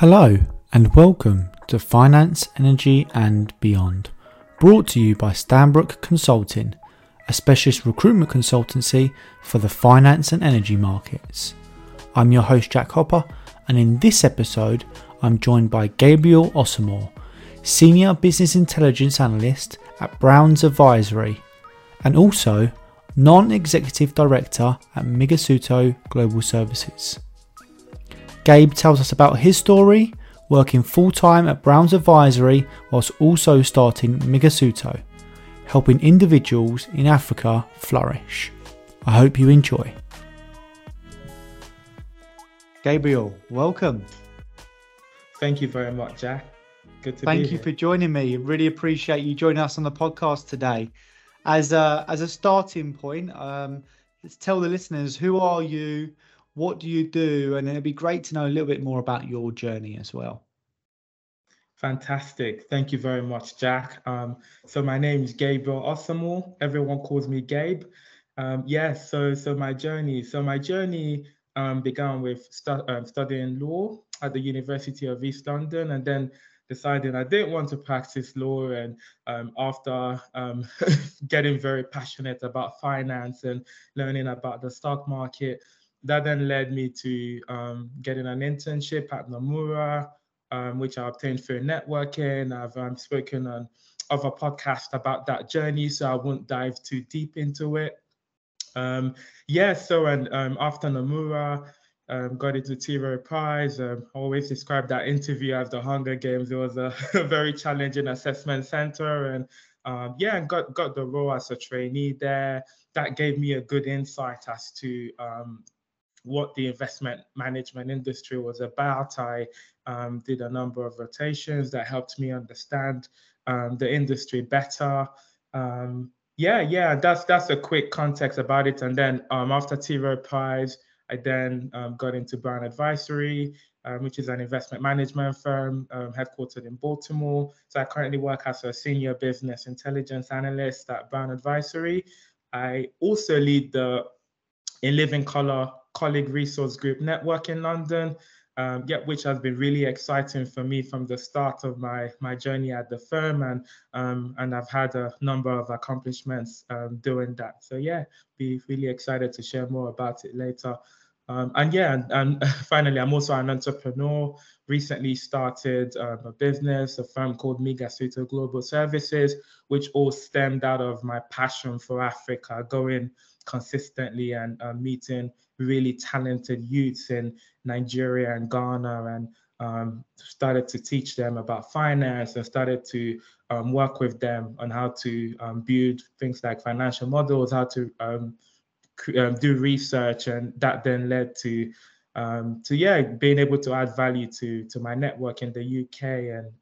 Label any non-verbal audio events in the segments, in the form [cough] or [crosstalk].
Hello, and welcome to Finance, Energy and Beyond, brought to you by Stanbrook Consulting, a specialist recruitment consultancy for the finance and energy markets. I'm your host, Jack Hopper, and in this episode, I'm joined by Gabriel Osamor, Senior Business Intelligence Analyst at Browns Advisory, and also Non Executive Director at Migasuto Global Services. Gabe tells us about his story, working full time at Browns Advisory whilst also starting Migasuto, helping individuals in Africa flourish. I hope you enjoy. Gabriel, welcome. Thank you very much, Jack. Good to be here. Thank you here. for joining me. Really appreciate you joining us on the podcast today. As a, as a starting point, um, let's tell the listeners who are you, what do you do? And it'd be great to know a little bit more about your journey as well. Fantastic. Thank you very much, Jack. Um, so my name is Gabriel Osamor. Everyone calls me Gabe. Um, yeah, so so my journey. So my journey um, began with stu- um, studying law at the University of East London, and then deciding I didn't want to practice law. And um, after um, [laughs] getting very passionate about finance and learning about the stock market, that then led me to um, getting an internship at Nomura, um, which I obtained through networking. I've um, spoken on other podcasts about that journey, so I won't dive too deep into it. Um, yeah, so and um, after Nomura, um, got into T. Rowe Price. Um, always described that interview as the Hunger Games. It was a [laughs] very challenging assessment center, and um, yeah, and got got the role as a trainee there. That gave me a good insight as to um, what the investment management industry was about. I um, did a number of rotations that helped me understand um, the industry better. Um, yeah, yeah, that's that's a quick context about it. And then um, after T. Rowe Price, I then um, got into Brown Advisory, um, which is an investment management firm headquartered in Baltimore. So I currently work as a senior business intelligence analyst at Brown Advisory. I also lead the In Living Color colleague resource group network in London, um, yeah, which has been really exciting for me from the start of my my journey at the firm, and um, and I've had a number of accomplishments um, doing that. So yeah, be really excited to share more about it later. Um, and yeah, and, and, [laughs] finally, I'm also an entrepreneur. Recently started um, a business, a firm called Migasuto Global Services, which all stemmed out of my passion for Africa, going consistently and uh, meeting really talented youths in Nigeria and Ghana and um, started to teach them about finance and started to um, work with them on how to um, build things like financial models, how to um, um, do research, and that then led to um, to yeah being able to add value to to my network in the UK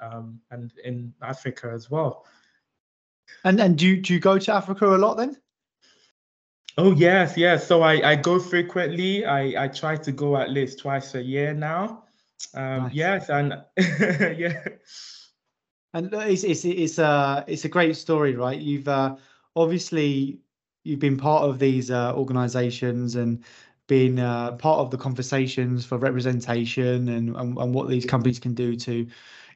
and and in Africa as well. And and do you, do you go to Africa a lot then? Oh yes, yes. So I, I go frequently. I, I try to go at least twice a year now. Um, nice. Yes, and [laughs] yeah. And it's it's it's a it's a great story, right? You've uh, obviously you've been part of these uh, organisations and been uh, part of the conversations for representation and, and and what these companies can do to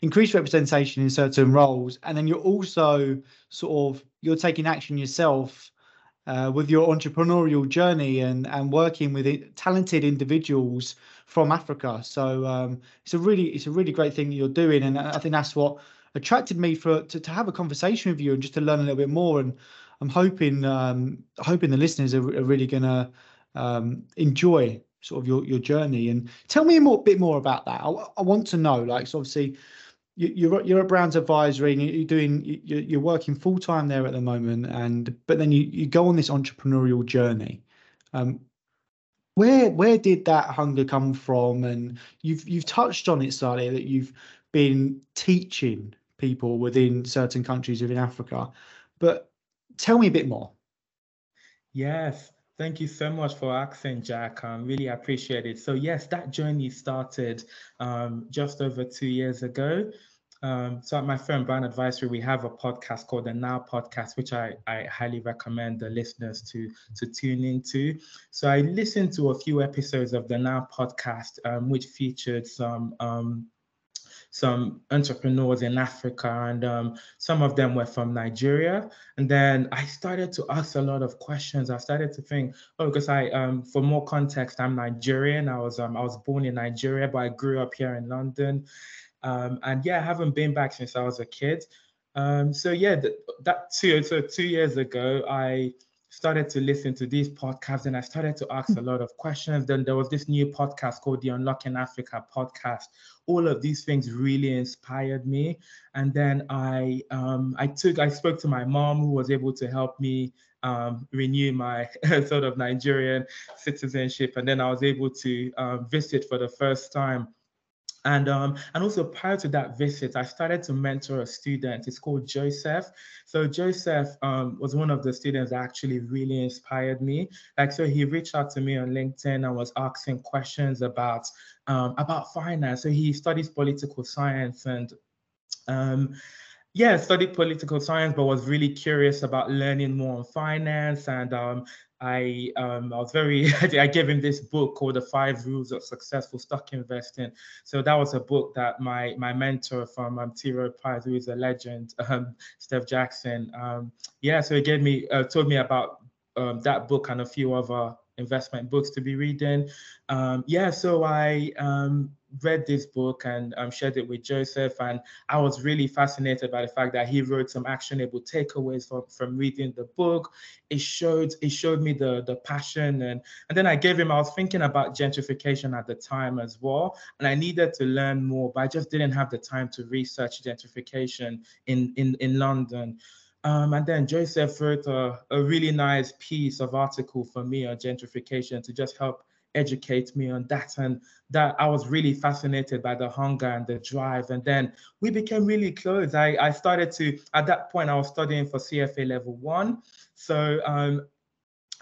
increase representation in certain roles. And then you're also sort of you're taking action yourself uh, with your entrepreneurial journey and and working with it, talented individuals from Africa. So um, it's a really it's a really great thing that you're doing, and I think that's what attracted me for to, to have a conversation with you and just to learn a little bit more. And I'm hoping um, hoping the listeners are, are really to um, enjoy sort of your your journey. And tell me a more, bit more about that. I, I want to know, like, so obviously you're you're at Browns Advisory and you're doing you're working full time there at the moment, and but then you you go on this entrepreneurial journey. Um, where where did that hunger come from? And you've you've touched on it slightly that you've been teaching people within certain countries within Africa, but tell me a bit more. Yes, Thank you so much for asking, Jack. I um, really appreciate it. So yes, that journey started um, just over two years ago. Um, so at my firm Brown Advisory, we have a podcast called the Now Podcast, which I, I highly recommend the listeners to to tune into. So I listened to a few episodes of the Now Podcast, um, which featured some um, some entrepreneurs in Africa, and um, some of them were from Nigeria. And then I started to ask a lot of questions. I started to think, oh, because I, um, for more context, I'm Nigerian. I was um, I was born in Nigeria, but I grew up here in London. Um, and yeah, I haven't been back since I was a kid. Um, so yeah, that, that two so two years ago, I started to listen to these podcasts and I started to ask a lot of questions. Then there was this new podcast called the Unlocking Africa podcast. All of these things really inspired me. And then I um, I took I spoke to my mom who was able to help me um, renew my [laughs] sort of Nigerian citizenship. And then I was able to um, visit for the first time and um, and also prior to that visit, I started to mentor a student. It's called Joseph. So Joseph um, was one of the students that actually really inspired me. Like so, he reached out to me on LinkedIn and was asking questions about um, about finance. So he studies political science and um, yeah, studied political science, but was really curious about learning more on finance. And um, I um, I was very [laughs] I gave him this book called The Five Rules of Successful Stock Investing. So that was a book that my my mentor from um, T. Rowe who is a legend, [laughs] um, Steph Jackson, um, yeah. So he gave me uh, told me about um, that book and a few other investment books to be reading. Um, yeah, so I read this book and um, shared it with Joseph, and I was really fascinated by the fact that he wrote some actionable takeaways from, from reading the book. It showed it showed me the the passion, and and then I gave him. I was thinking about gentrification at the time as well, and I needed to learn more, but I just didn't have the time to research gentrification in in in London. Um, and then Joseph wrote a, a really nice piece of article for me on gentrification to just help educate me on that. And that I was really fascinated by the hunger and the drive. And then we became really close. I, I started to, at that point, I was studying for CFA level one. So, um,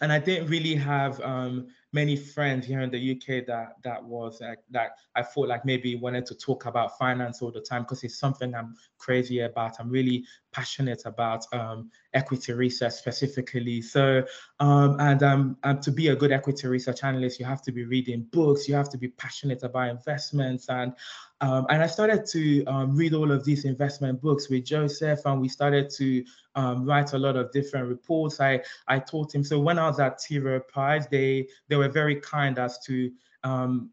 and I didn't really have um, many friends here in the UK that that was like that I thought like maybe wanted to talk about finance all the time because it's something I'm crazy about. I'm really passionate about um, equity research specifically. So um, and um, and to be a good equity research analyst, you have to be reading books, you have to be passionate about investments, and um, and I started to um, read all of these investment books with Joseph, and we started to um, write a lot of different reports. I I taught him. So when I was at T. Rowe Price, they they were very kind as to um,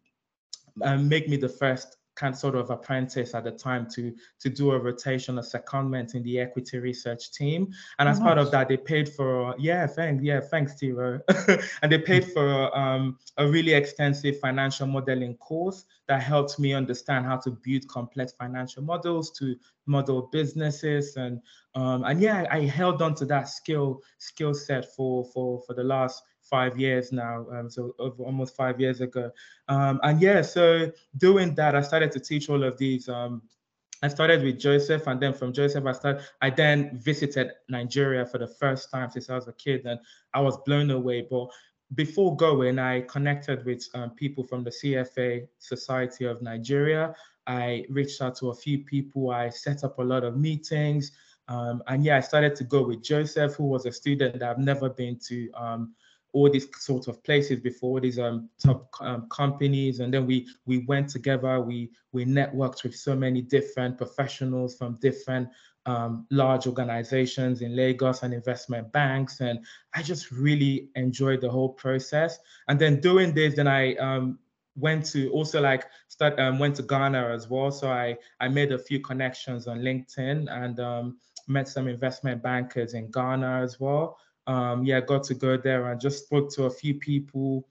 um, make me the first kind of sort of apprentice at the time to to do a rotation, a secondment in the equity research team. And as nice. part of that, they paid for yeah, thanks, yeah, thanks, T. Rowe. [laughs] and they paid for um, a really extensive financial modeling course that helped me understand how to build complex financial models to model businesses and um, and yeah, I held on to that skill skill set for for for the last five years now, um, so almost five years ago. Um, and yeah, so doing that, I started to teach all of these. Um, I started with Joseph, and then from Joseph, I started. I then visited Nigeria for the first time since I was a kid, and I was blown away. But before going, I connected with um, people from the CFA Society of Nigeria. I reached out to a few people. I set up a lot of meetings. Um, and yeah, I started to go with Joseph, who was a student that I've never been to um, all these sort of places before these um, top um, companies. And then we we went together. We we networked with so many different professionals from different um, large organizations in Lagos and investment banks. And I just really enjoyed the whole process. And then doing this then I um, went to also like start um, went to Ghana as well. So I I made a few connections on LinkedIn and um, met some investment bankers in Ghana as well um, yeah, got to go there and just spoke to a few people.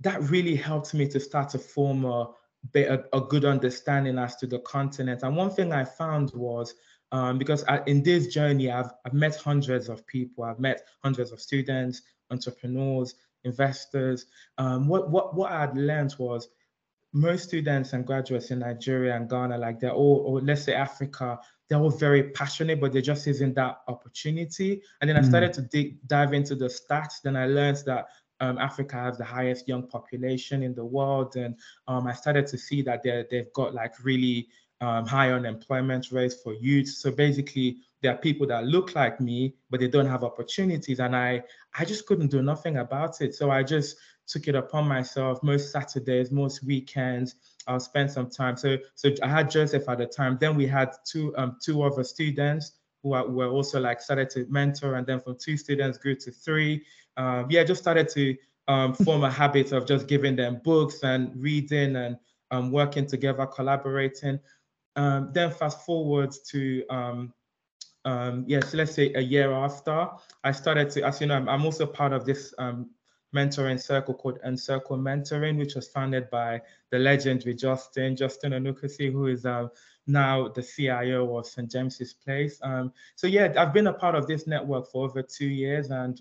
That really helped me to start to form a, a, a good understanding as to the continent. And one thing I found was um, because I, in this journey, I've, I've met hundreds of people, I've met hundreds of students, entrepreneurs, investors. Um, what, what, what I had learned was most students and graduates in Nigeria and Ghana, like they're all, or let's say Africa, they're all very passionate, but there just isn't that opportunity. And then I hmm. started to dig, dive into the stats. Then I learned that um, Africa has the highest young population in the world, and um, I started to see that they they've got like really um, high unemployment rates for youth. So basically, there are people that look like me, but they don't have opportunities, and I I just couldn't do nothing about it. So I just took it upon myself most Saturdays, most weekends. I'll spend some time. So so I had Joseph at the time. Then we had two um two other students who are, were also like started to mentor, and then from two students grew to three. Um, yeah, just started to um, form a habit of just giving them books and reading and um, working together, collaborating. Um, then fast forward to um, um, yes, let's say a year after, I started to, as you know, I'm, I'm also part of this um, mentoring circle called Encircle Mentoring, which was founded by the legendary Justin, Justin Onuekwusi, who is uh, now the CIO of St. James's Place. Um, so yeah, I've been a part of this network for over two years and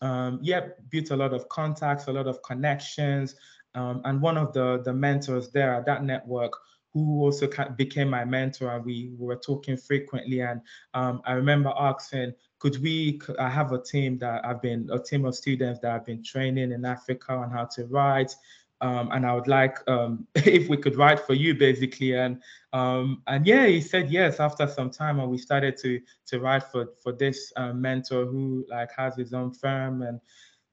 um, yeah, built a lot of contacts, a lot of connections. Um, and one of the, the mentors there at that network who also became my mentor and we were talking frequently and um, i remember asking could we i have a team that i've been a team of students that i've been training in africa on how to write um, and I would like um, [laughs] if we could write for you basically. And um, and yeah he said yes after some time and we started to to write for for this uh, mentor who like has his own firm. And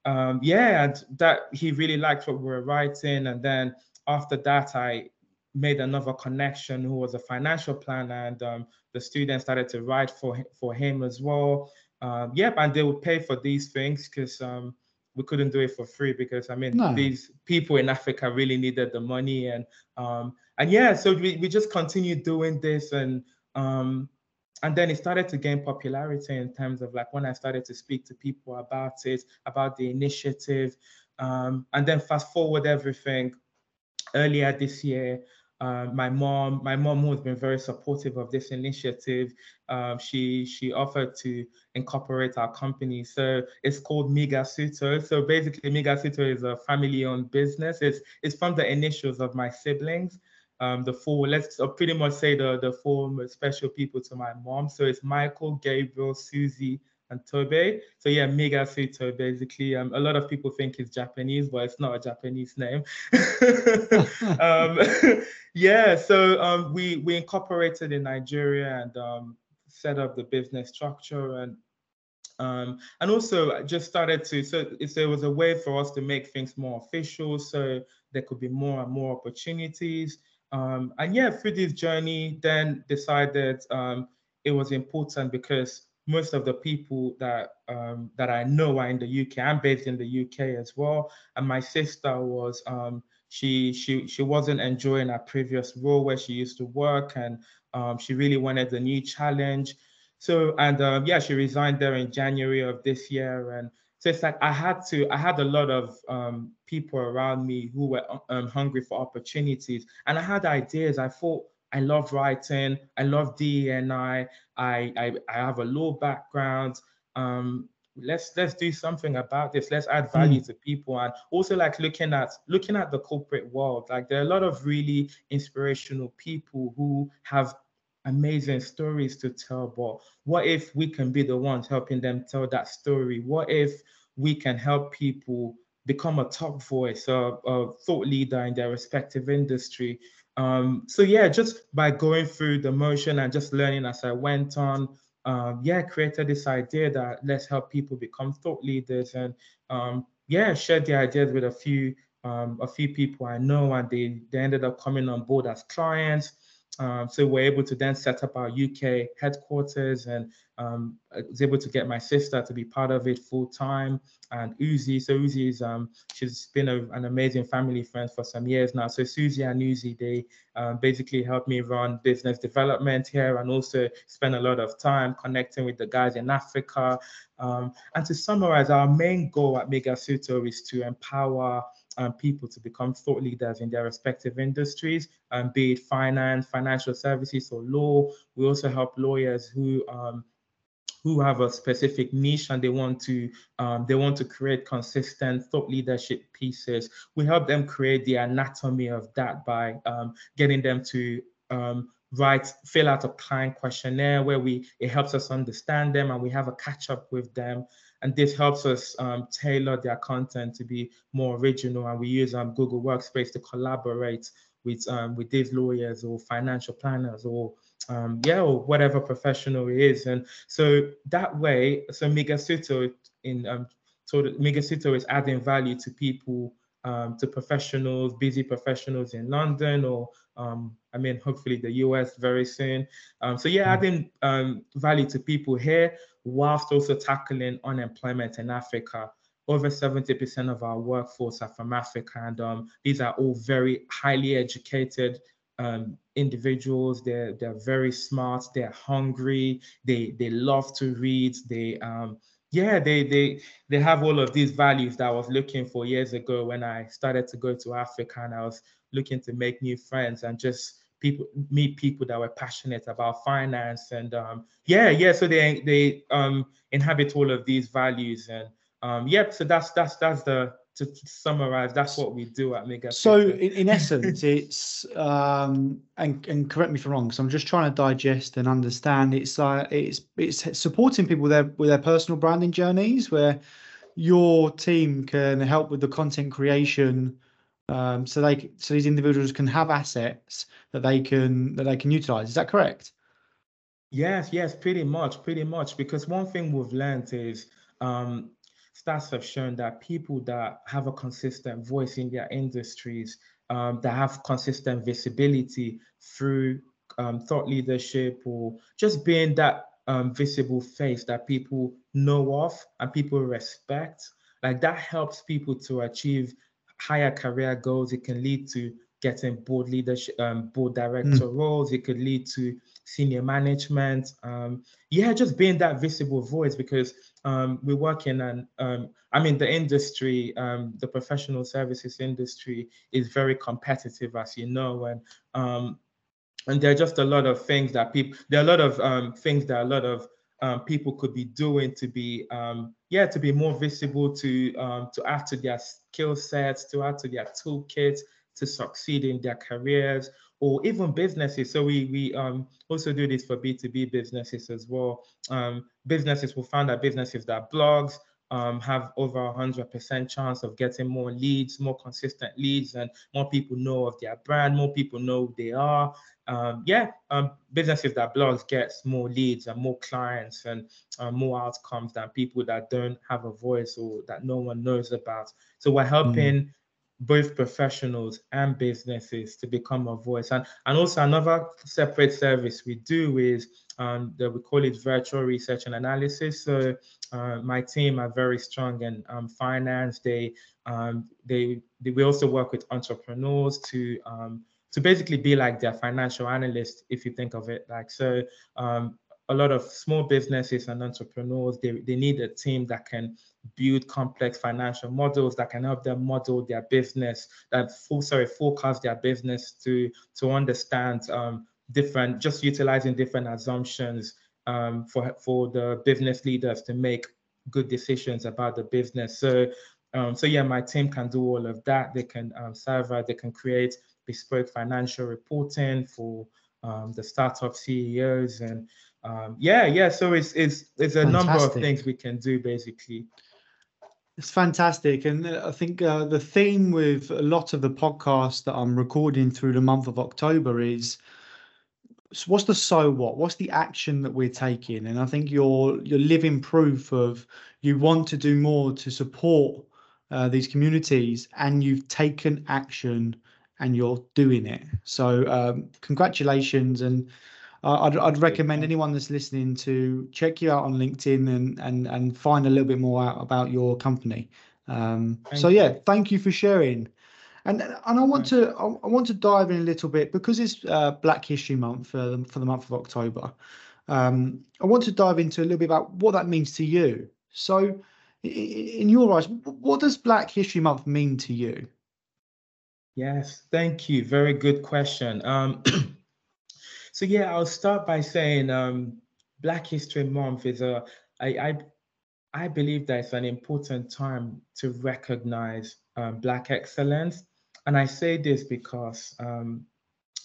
um, yeah and that he really liked what we were writing. And then after that I made another connection who was a financial planner and um, the students started to write for for him as well um, yep and they would pay for these things because um, we couldn't do it for free because I mean no. these people in Africa really needed the money and um and yeah so we, we just continued doing this and um and then it started to gain popularity in terms of like when I started to speak to people about it about the initiative um and then fast forward everything earlier this year uh, my mom, my mom who has been very supportive of this initiative, um, she she offered to incorporate our company. So it's called Migasuto. So basically, Migasuto is a family-owned business. It's it's from the initials of my siblings. Um, the four, let's pretty much say the the four special people to my mom. So it's Michael, Gabriel, Susie, and Tobe. So yeah, Migasuto basically. Um, a lot of people think it's Japanese, but it's not a Japanese name. [laughs] um, [laughs] yeah, so um, we we incorporated in Nigeria and um, set up the business structure and um, and also just started to so there was a way for us to make things more official so there could be more and more opportunities um, and yeah through this journey then decided um, it was important because most of the people that um, that I know are in the UK. I'm based in the UK as well, and my sister was um, she she she wasn't enjoying her previous role where she used to work, and um, she really wanted a new challenge. So and um, yeah, she resigned there in January of this year, and so it's like I had to I had a lot of um, people around me who were um, hungry for opportunities, and I had ideas. I thought I love writing. I love DEI. I, I, I have a law background. Um, let's let's do something about this. Let's add value mm. to people and also like looking at looking at the corporate world. Like there are a lot of really inspirational people who have amazing stories to tell. But what if we can be the ones helping them tell that story? What if we can help people become a top voice, a, a thought leader in their respective industry? Um, so yeah, just by going through the motion and just learning as I went on, um, yeah, created this idea that let's help people become thought leaders and um, yeah, shared the ideas with a few um, a few people I know, and they they ended up coming on board as clients. Um, so we're able to then set up our UK headquarters and um, I was able to get my sister to be part of it full time and Uzi. So Uzi is um, she's been a, an amazing family friend for some years now. So Susie and Uzi they um, basically help me run business development here and also spend a lot of time connecting with the guys in Africa. Um, and to summarize, our main goal at Migasuto is to empower um, people to become thought leaders in their respective industries, um, be it finance, financial services, or law. We also help lawyers who um, who have a specific niche and they want to um, they want to create consistent thought leadership pieces. We help them create the anatomy of that by um, getting them to um, write fill out a client questionnaire where we it helps us understand them and we have a catch up with them and this helps us um, tailor their content to be more original. And we use um, google workspace to collaborate with um, with these lawyers or financial planners or um, yeah or whatever professional it is. And so that way so Migasuto in um so Migasuto is adding value to people um, to professionals, busy professionals in London or um, I mean, hopefully the US very soon. Um, so yeah, adding um, value to people here whilst also tackling unemployment in Africa. Over 70% of our workforce are from Africa, and um, these are all very highly educated um, individuals. They're they're very smart. They're hungry. They they love to read. They um, yeah they they they have all of these values that I was looking for years ago when I started to go to Africa and I was looking to make new friends and just people meet people that were passionate about finance and um, yeah yeah so they they um, inhabit all of these values and um, yep so that's that's that's the to, to summarize that's what we do at Migasuto in, in essence [laughs] it's um and, and correct me if i'm wrong so i'm just trying to digest and understand it's uh it's it's supporting people with their with their personal branding journeys where your team can help with the content creation um, so they so these individuals can have assets that they can that they can utilize. Is that correct? Yes, yes, pretty much, pretty much. Because one thing we've learned is um, stats have shown that people that have a consistent voice in their industries, um, that have consistent visibility through um, thought leadership or just being that um, visible face that people know of and people respect, like that helps people to achieve higher career goals. It can lead to getting board leadership, um, board director mm. roles. It could lead to senior management. Um, yeah, just being that visible voice because um, we work in an, um, I mean, the industry, um, the professional services industry is very competitive, as you know, and um, and there are just a lot of things that people, there are a lot of um, things that a lot of um, people could be doing to be um, yeah to be more visible to um, to add to their skill sets to add to their toolkits to succeed in their careers or even businesses. So we we um, also do this for b2b businesses as well. Um, businesses will find that businesses that blogs um, have over a hundred percent chance of getting more leads, more consistent leads, and more people know of their brand, more people know who they are. Um, yeah, um, businesses that blogs gets more leads and more clients and uh, more outcomes than people that don't have a voice or that no one knows about. So we're helping mm both professionals and businesses to become a voice. And, and also another separate service we do is um, that we call it virtual research and analysis. So uh, my team are very strong in um, finance. They, um, they, they, we also work with entrepreneurs to, um, to basically be like their financial analyst, if you think of it like so. Um, a lot of small businesses and entrepreneurs, they, they need a team that can build complex financial models that can help them model their business, that full sorry, forecast their business to to understand um, different, just utilizing different assumptions um, for for the business leaders to make good decisions about the business. So um, so yeah, my team can do all of that. They can um, serve, they can create bespoke financial reporting for um, the startup CEOs and um, yeah, yeah. So it's it's it's a Fantastic. number of things we can do basically. It's fantastic, and uh, I think uh, the theme with a lot of the podcasts that I'm recording through the month of October is what's the so what? What's the action that we're taking? And i think you're you're living proof of you want to do more to support uh, these communities and you've taken action and you're doing it. So um, congratulations and uh, I'd, I'd recommend anyone that's listening to check you out on LinkedIn and and and find a little bit more out about your company. Um, so yeah, thank you for sharing. And and I want to I, want to dive in a little bit because it's uh, Black History Month for the, for the month of October. Um, I want to dive into a little bit about what that means to you. So, in your eyes, what does Black History Month mean to you? Yes, thank you. Very good question. Um, [clears throat] So yeah, I'll start by saying um, Black History Month is a I, I I believe that it's an important time to recognize um, Black excellence, and I say this because um,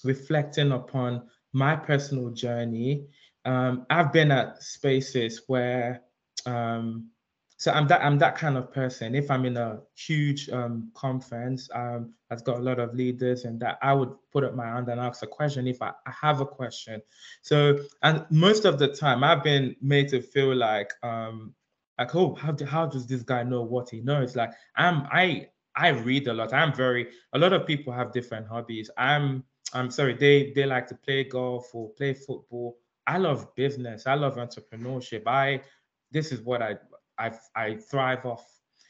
reflecting upon my personal journey, um, I've been at spaces where um, so I'm that I'm that kind of person. If I'm in a huge um, conference um, that's got a lot of leaders, and that I would put up my hand and ask a question if I, I have a question. So and most of the time, I've been made to feel like um, like oh how do, how does this guy know what he knows? Like I'm I I read a lot. I'm very a lot of people have different hobbies. I'm I'm sorry, they they like to play golf or play football. I love business. I love entrepreneurship. I this is what I I I thrive off.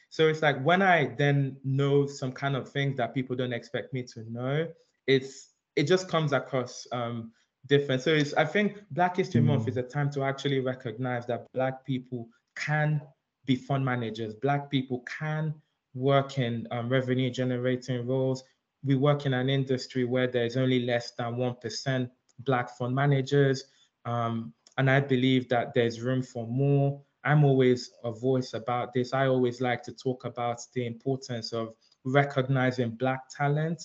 So it's like when I then know some kind of things that people don't expect me to know, it's it just comes across um, different. So it's I think Black History mm. Month is a time to actually recognize that Black people can be fund managers. Black people can work in um, revenue generating roles. We work in an industry where there's only less than 1% Black fund managers. Um, and I believe that there's room for more. I'm always a voice about this. I always like to talk about the importance of recognizing Black talent.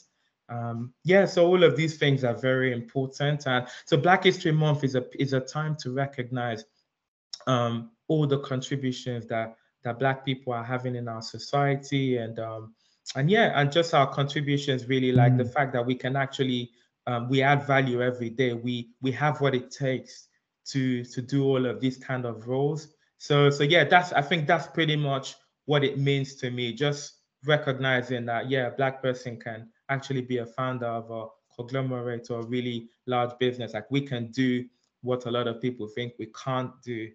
Um, yeah, so all of these things are very important. And so Black History Month is a is a time to recognize um, all the contributions that that Black people are having in our society, and um, and yeah, and just our contributions really like mm. the fact that we can actually um, we add value every day. We we have what it takes to to do all of these kind of roles. So so yeah, that's I think that's pretty much what it means to me. Just recognizing that yeah, a black person can actually be a founder of a conglomerate or a really large business. Like we can do what a lot of people think we can't do.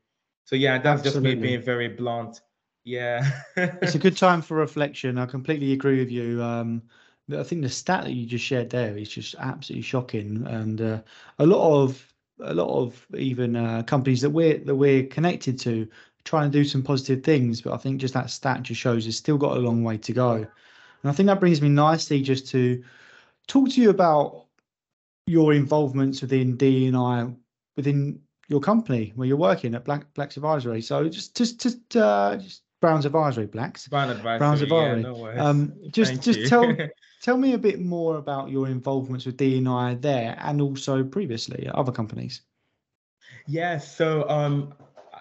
So yeah, that's Absolutely. just me being very blunt. Yeah. [laughs] it's a good time for reflection. I completely agree with you. Um, I think the stat that you just shared there is just absolutely shocking, and uh, a lot of a lot of even uh, companies that we're that we're connected to trying to do some positive things. But I think just that stat just shows it's still got a long way to go. And I think that brings me nicely just to talk to you about your involvements within DNI within your company where you're working at Black Blacks Advisory. So just just just uh, just Brown's Advisory, Blacks. Brown Advisory. Brown's Advisory. Yeah, no um, just Thank just you. tell [laughs] tell me a bit more about your involvements with DNI there and also previously at other companies. Yeah, so um,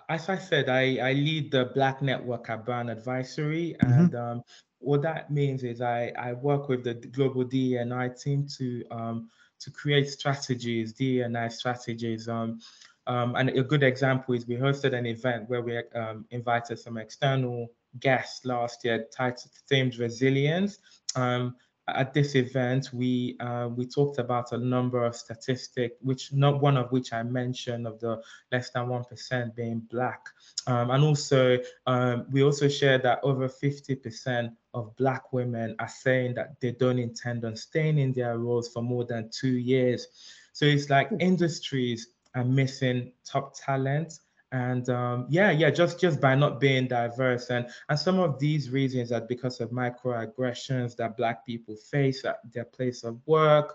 as I said, I, I lead the Black Network at Brown Advisory, mm-hmm. and mm-hmm. um, what that means is I, I work with the global DNI team to um, to create strategies, DNI strategies. Um, um, and a good example is we hosted an event where we um, invited some external guests last year titled themed resilience. Um, at this event, we uh, we talked about a number of statistics, which not one of which I mentioned of the less than one percent being black, um, and also um, we also shared that over fifty percent of black women are saying that they don't intend on staying in their roles for more than two years. So it's like industries are missing top talent. And um, yeah yeah just just by not being diverse. And and some of these reasons are because of microaggressions that black people face at their place of work.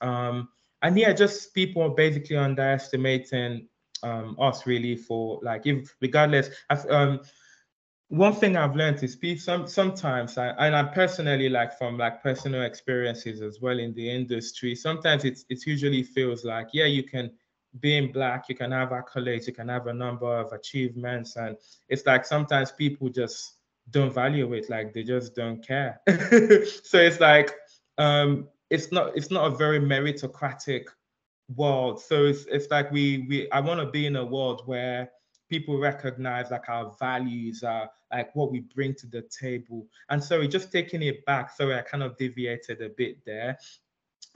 Um, and yeah just people basically underestimating um, us really for like if regardless um, one thing I've learned is some sometimes I, and I personally like from like personal experiences as well in the industry sometimes it's it usually feels like yeah you can being black, you can have accolades, you can have a number of achievements, and it's like sometimes people just don't value it, like they just don't care. [laughs] so it's like um, it's not it's not a very meritocratic world. So it's it's like we we I want to be in a world where people recognize like our values are like what we bring to the table. And sorry just taking it back, sorry, I kind of deviated a bit there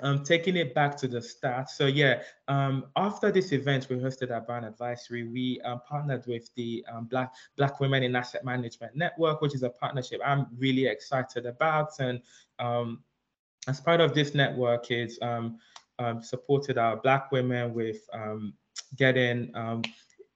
um, taking it back to the start. So yeah, um, after this event we hosted at Brown Advisory, we um, partnered with the um, Black Black Women in Asset Management Network, which is a partnership I'm really excited about. And um, as part of this network, it's um, supported our Black women with getting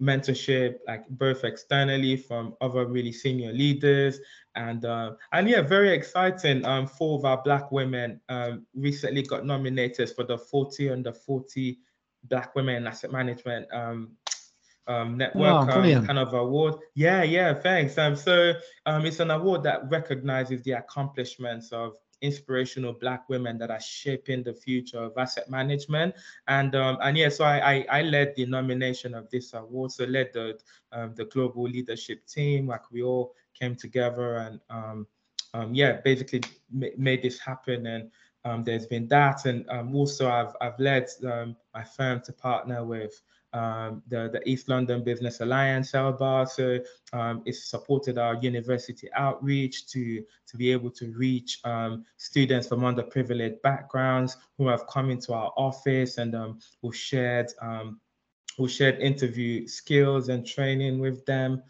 mentorship, like both externally from other really senior leaders, and uh, and yeah, very exciting. Um, four of our Black women um, recently got nominated for the 40 under 40 Black Women Asset Management um, um, network oh, um, kind of award. Yeah, yeah, thanks. Um, so um, it's an award that recognizes the accomplishments of inspirational black women that are shaping the future of asset management. And um, and yeah so I, I, I led the nomination of this award. So led the um, the global leadership team like we all came together and um, um yeah basically made this happen. And um, there's been that. And um, also I've I've led um, my firm to partner with um, the, the East London Business Alliance. So um, it's supported our university outreach to, to be able to reach um, students from underprivileged backgrounds who have come into our office and um, who shared um, who shared interview skills and training with them.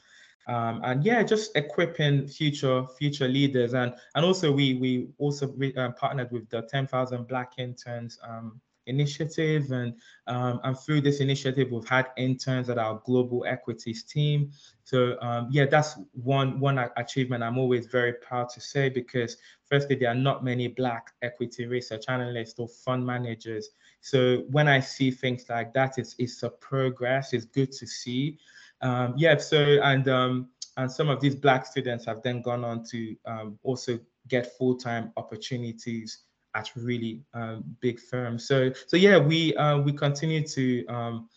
Um, and yeah, just equipping future future leaders, and and also we we also re, uh, partnered with the 10,000 Black Interns um, initiative, and um, and through this initiative, we've had interns at our global equities team. So um, yeah, that's one one achievement I'm always very proud to say because firstly, there are not many Black equity research analysts or fund managers. So when I see things like that, it's it's a progress. It's good to see. Um, yeah, so and um, and some of these black students have then gone on to um, also get full-time opportunities at really um, big firms. So so yeah, we uh, we continue to um,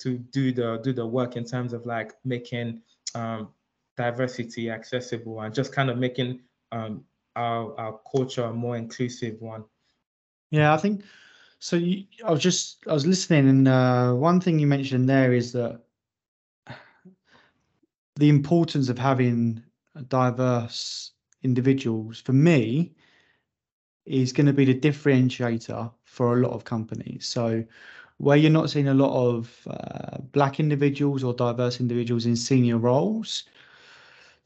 to do the do the work in terms of like making um, diversity accessible and just kind of making um, our our culture a more inclusive one. Yeah, I think so. You, I was just I was listening, and uh, one thing you mentioned there is that the importance of having diverse individuals for me is going to be the differentiator for a lot of companies. So where you're not seeing a lot of uh, black individuals or diverse individuals in senior roles,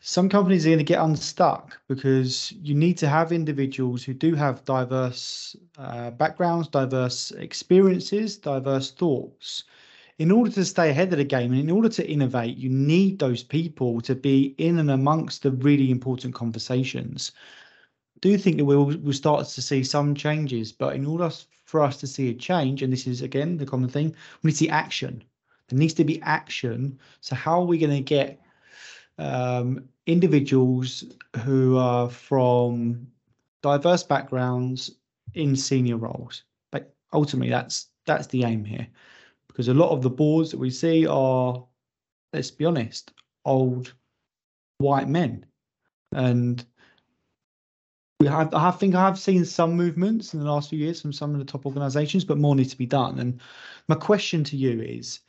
some companies are going to get unstuck because you need to have individuals who do have diverse uh, backgrounds, diverse experiences, diverse thoughts in order to stay ahead of the game and in order to innovate, you need those people to be in and amongst the really important conversations. Do think that we'll, we'll start to see some changes, but in order for us to see a change, and this is again the common thing, we need to see action. There needs to be action. So, how are we going to get um, individuals who are from diverse backgrounds in senior roles? But ultimately, that's that's the aim here because a lot of the boards that we see are, let's be honest, old white men, and we have. I think I have seen some movements in the last few years from some of the top organisations, but more needs to be done. And my question to you is,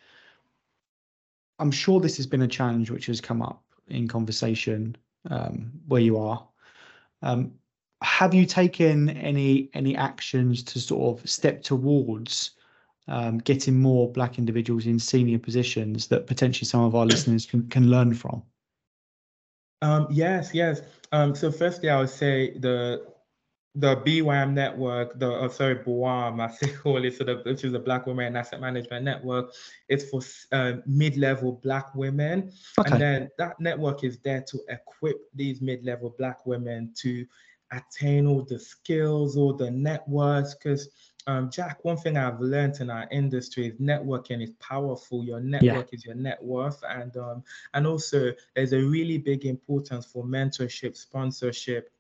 I'm sure this has been a challenge which has come up in conversation um, where you are. Um, have you taken any any actions to sort of step towards um, getting more black individuals in senior positions that potentially some of our listeners can, can learn from? Um, yes, yes. Um, so firstly, I would say the the BWAM network, the oh, sorry, BWAM, I say call it, so the, which is the Black Women Asset Management Network, it's for uh, mid-level Black women, okay. and then that network is there to equip these mid-level Black women to attain all the skills, all the networks, because um, Jack, one thing I've learned in our industry is networking is powerful. Your network yeah. is your net worth, and um, and also there's a really big importance for mentorship, sponsorship,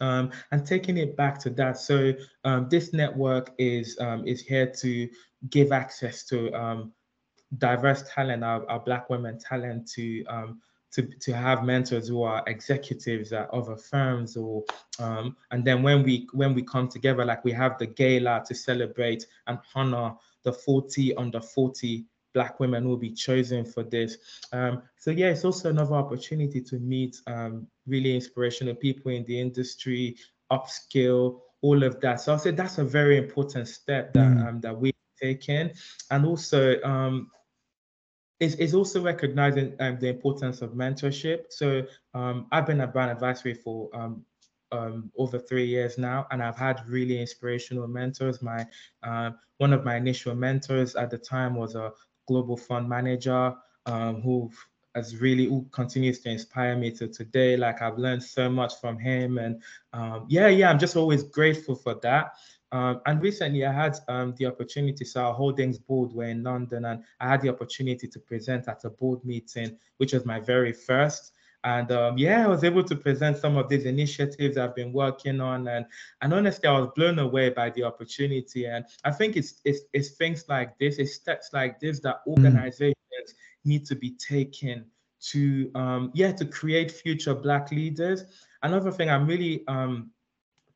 um, and taking it back to that. So um, this network is um, is here to give access to um, diverse talent, our, our Black women talent, to um, to, to have mentors who are executives at other firms or um, and then when we when we come together like we have the gala to celebrate and honor the 40 under 40 black women who will be chosen for this. Um, so yeah it's also another opportunity to meet um, really inspirational people in the industry upskill all of that. So i said that's a very important step that mm. Um, that we've taken and also um, is, is also recognizing um, the importance of mentorship. So um, I've been at Brown Advisory for um, um, over three years now, and I've had really inspirational mentors. My uh, one of my initial mentors at the time was a global fund manager um, who has really who continues to inspire me to today. Like I've learned so much from him, and um, yeah, yeah, I'm just always grateful for that. Um, and recently, I had um, the opportunity. So our holdings board were in London, and I had the opportunity to present at a board meeting, which was my very first. And um, yeah, I was able to present some of these initiatives I've been working on, and and honestly, I was blown away by the opportunity. And I think it's it's, it's things like this, it's steps like this that mm. organizations mm. need to be taken to um, yeah to create future Black leaders. Another thing I'm really um,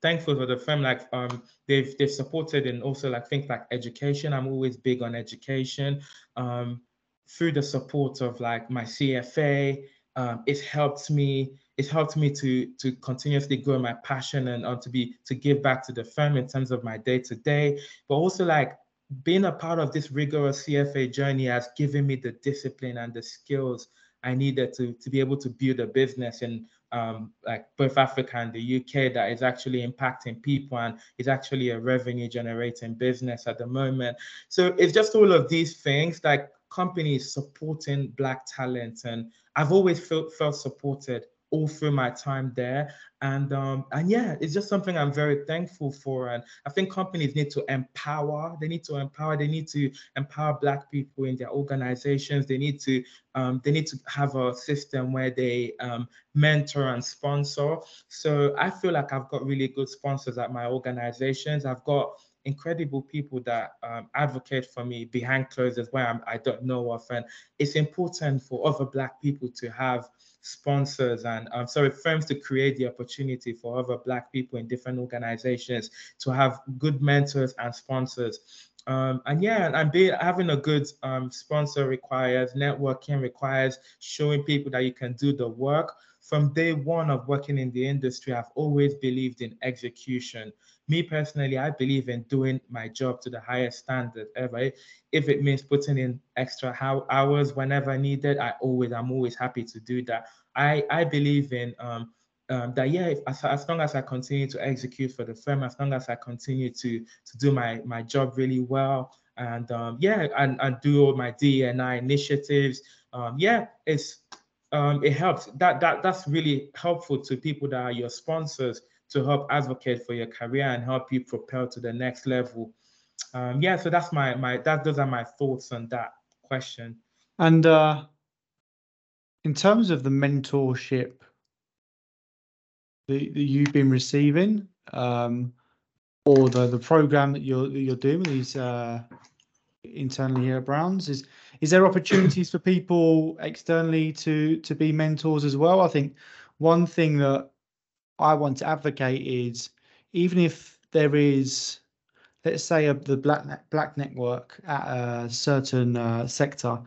thankful for the firm. Like um, they've they've supported and also like things like education. I'm always big on education. Um, through the support of like my CFA, um, it's helped me. It's helped me to to continuously grow my passion and uh, to be to give back to the firm in terms of my day to day, but also like being a part of this rigorous CFA journey has given me the discipline and the skills I needed to to be able to build a business in um, like both Africa and the UK that is actually impacting people and is actually a revenue generating business at the moment. So it's just all of these things like companies supporting black talent and I've always felt felt supported all through my time there. And um, and yeah, it's just something I'm very thankful for. And I think companies need to empower. They need to empower. They need to empower Black people in their organizations. They need to um, they need to have a system where they um, mentor and sponsor. So I feel like I've got really good sponsors at my organizations. I've got incredible people that um, advocate for me behind closed where I'm, I do not know of. And it's important for other Black people to have sponsors and um, sorry firms to create the opportunity for other black people in different organizations to have good mentors and sponsors. Um, and yeah and be, having a good um, sponsor requires networking requires showing people that you can do the work. From day one of working in the industry i've always believed in execution me personally, I believe in doing my job to the highest standard ever. If it means putting in extra hours whenever needed, I always, I'm always happy to do that. I, I believe in um, um, that yeah, if, as, as long as I continue to execute for the firm, as long as I continue to to do my my job really well, and um, yeah, and, and do all my DNI initiatives, um, yeah, it's um, it helps. That that that's really helpful to people that are your sponsors to help advocate for your career and help you propel to the next level. Um, yeah, so that's my my that those are my thoughts on that question. And uh, in terms of the mentorship that, that you've been receiving, um, or the the program that you're you're doing these uh, internally here at Browns, is is there opportunities for people externally to to be mentors as well? I think one thing that I want to advocate is even if there is, let's say, a, the black black network at a certain uh, sector,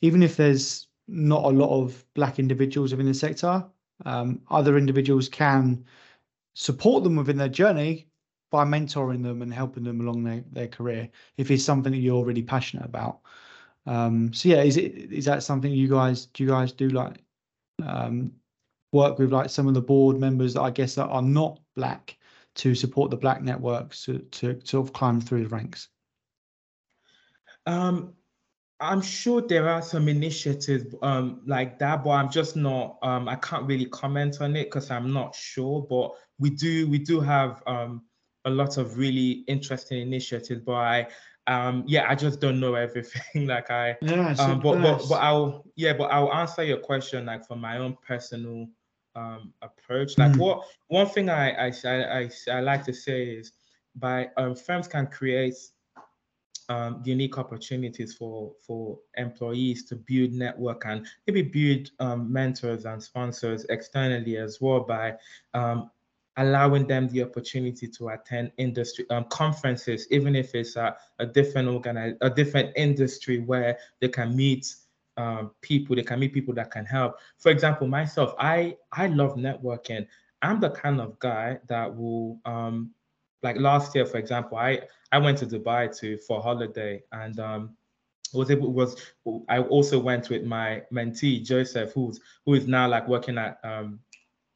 even if there's not a lot of black individuals within the sector, um, other individuals can support them within their journey by mentoring them and helping them along their, their career if it's something that you're really passionate about. Um, so yeah, is it is that something you guys do you guys do like um, work with like some of the board members that I guess that are not black to support the black networks to, to sort of climb through the ranks? Um, I'm sure there are some initiatives um, like that, but I'm just not. Um, I can't really comment on it because I'm not sure. But we do we do have um, a lot of really interesting initiatives. But I um yeah i just don't know [laughs] everything like i yeah um, but, but but i'll yeah but i'll answer your question like from my own personal um, approach. Like mm. what one thing I, I I, I like to say is by um, firms can create um, unique opportunities for for employees to build network and maybe build um, mentors and sponsors externally as well by um, allowing them the opportunity to attend industry um, conferences, even if it's a, a different organize a different industry where they can meet um, people they can meet people that can help. For example myself i i love networking. I'm the kind of guy that will um like last year for example i i went to dubai to for holiday and um was able was i also went with my mentee joseph who's who is now like working at um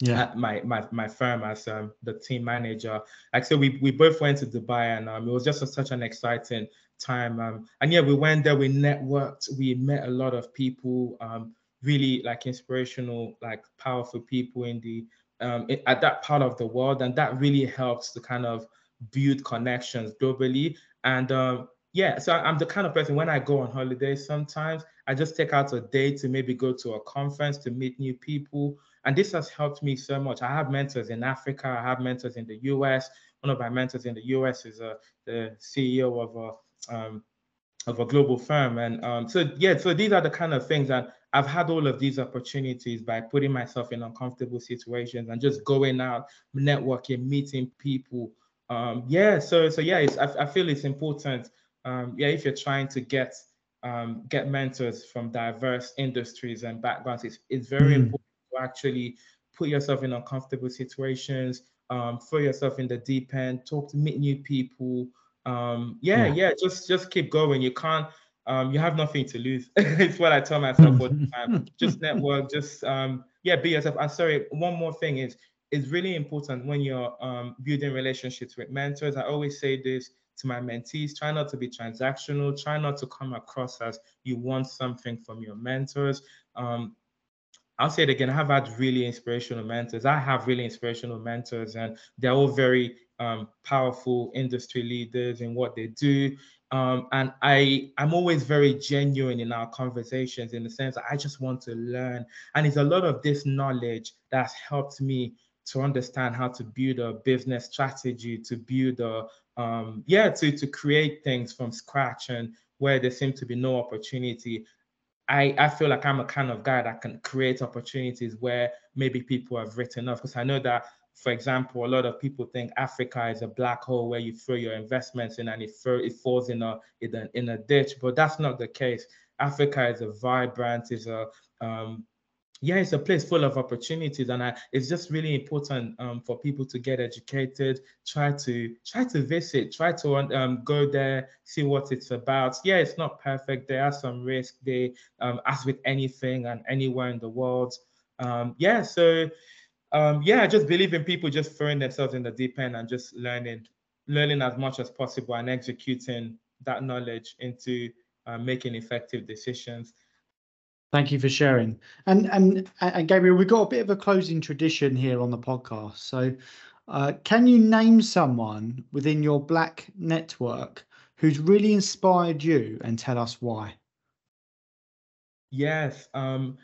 yeah. at my my my firm as um, the team manager. Like so we we both went to dubai and um, it was just a, such an exciting time. Um, and yeah, we went there, we networked, we met a lot of people, um, really like inspirational, like powerful people in the um, at that part of the world, and that really helps to kind of build connections globally. And um, yeah, so I'm the kind of person when I go on holiday, sometimes I just take out a day to maybe go to a conference to meet new people. And this has helped me so much. I have mentors in Africa, I have mentors in the US. One of my mentors in the US is uh, the CEO of a um, of a global firm. And um, so yeah, so these are the kind of things that I've had all of these opportunities by putting myself in uncomfortable situations and just going out, networking, meeting people. Um, yeah, so so yeah, it's, I, I feel it's important. Um, yeah, if you're trying to get um, get mentors from diverse industries and backgrounds, it's, it's very mm. important to actually put yourself in uncomfortable situations, um, throw yourself in the deep end, talk to meet new people. Um, yeah, yeah, yeah, just just keep going. You can't um, you have nothing to lose. [laughs] it's what I tell myself all the time. [laughs] just network, just um, yeah, be yourself. And sorry, one more thing is it's really important when you're um, building relationships with mentors. I always say this to my mentees: try not to be transactional. Try not to come across as you want something from your mentors. Um, I'll say it again. I have had really inspirational mentors. I have really inspirational mentors, and they're all very um, powerful industry leaders in what they do. Um, and I, I'm always very genuine in our conversations in the sense that I just want to learn. And it's a lot of this knowledge that's helped me to understand how to build a business strategy, to build a, um, yeah, to, to create things from scratch and where there seems to be no opportunity. I, I feel like I'm a kind of guy that can create opportunities where maybe people have written off because I know that for example, a lot of people think Africa is a black hole where you throw your investments in and it, it falls in a, in a in a ditch, but that's not the case. Africa is a vibrant, is a um, yeah, it's a place full of opportunities, and I, it's just really important um, for people to get educated. Try to try to visit, try to um, go there, see what it's about. Yeah, it's not perfect. There are some risks. They, um, as with anything and anywhere in the world. Um, yeah, so um, yeah, I just believe in people just throwing themselves in the deep end and just learning, learning as much as possible and executing that knowledge into uh, making effective decisions. Thank you for sharing. And and and Gabriel, we've got a bit of a closing tradition here on the podcast. So, uh, can you name someone within your Black network who's really inspired you, and tell us why? Yes. Um,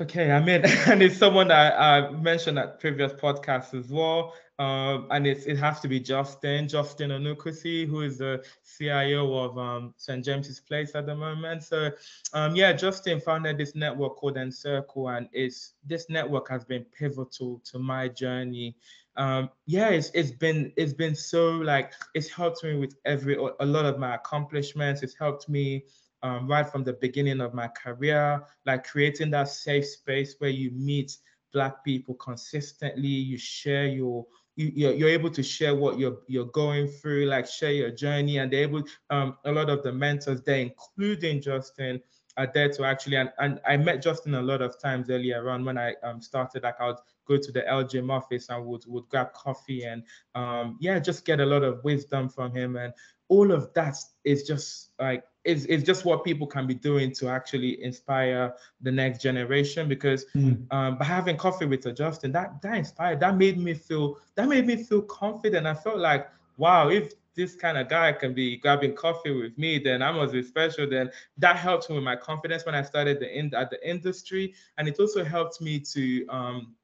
Okay, I mean, [laughs] and it's someone that I mentioned at previous podcasts as well. Um, and it's, it has to be Justin, Justin Onuekwusi, who is the CIO of um, St. James's Place at the moment. So, um, yeah, Justin founded this network called Encircle, and it's this network has been pivotal to my journey. Um, yeah, it's it's been it's been so like it's helped me with every a lot of my accomplishments. It's helped me um, right from the beginning of my career, like creating that safe space where you meet Black people consistently, you share your you, you're, you're able to share what you're you're going through, like share your journey, and they're able. Um, a lot of the mentors there, including Justin, are there to actually. And, and I met Justin a lot of times earlier on when I um, started. Like I would go to the LGM office and would would grab coffee and um, yeah, just get a lot of wisdom from him. And all of that is just like is is just what people can be doing to actually inspire the next generation because mm. um, by having coffee with Justin that that inspired that made me feel that made me feel confident. I felt like wow if this kind of guy can be grabbing coffee with me then I must be special. Then that helped me with my confidence when I started the in at the industry. And it also helped me to um,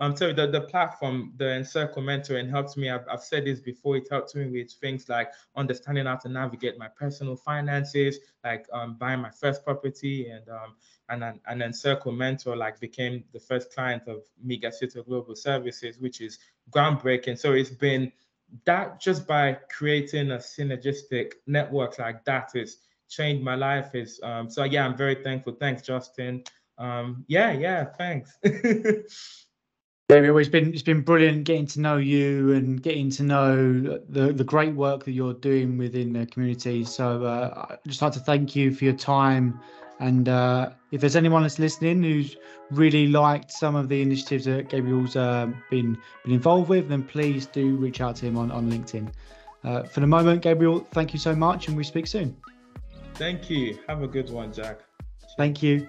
um, so the, the platform, the Encircle Mentoring helps me. I've, I've said this before. It helps me with things like understanding how to navigate my personal finances, like um, buying my first property, and um, and and Encircle Mentor like became the first client of Migasuto Global Services, which is groundbreaking. So it's been that just by creating a synergistic network like that is changed my life. Is um, so yeah, I'm very thankful. Thanks, Justin. Um, yeah, yeah, thanks. [laughs] David, it's been it's been brilliant getting to know you and getting to know the the great work that you're doing within the community. So uh, I just like to thank you for your time. And uh, if there's anyone that's listening who's really liked some of the initiatives that Gabriel's uh, been been involved with, then please do reach out to him on on LinkedIn. Uh, for the moment, Gabriel, thank you so much, and we speak soon. Thank you. Have a good one, Jack. Thank you.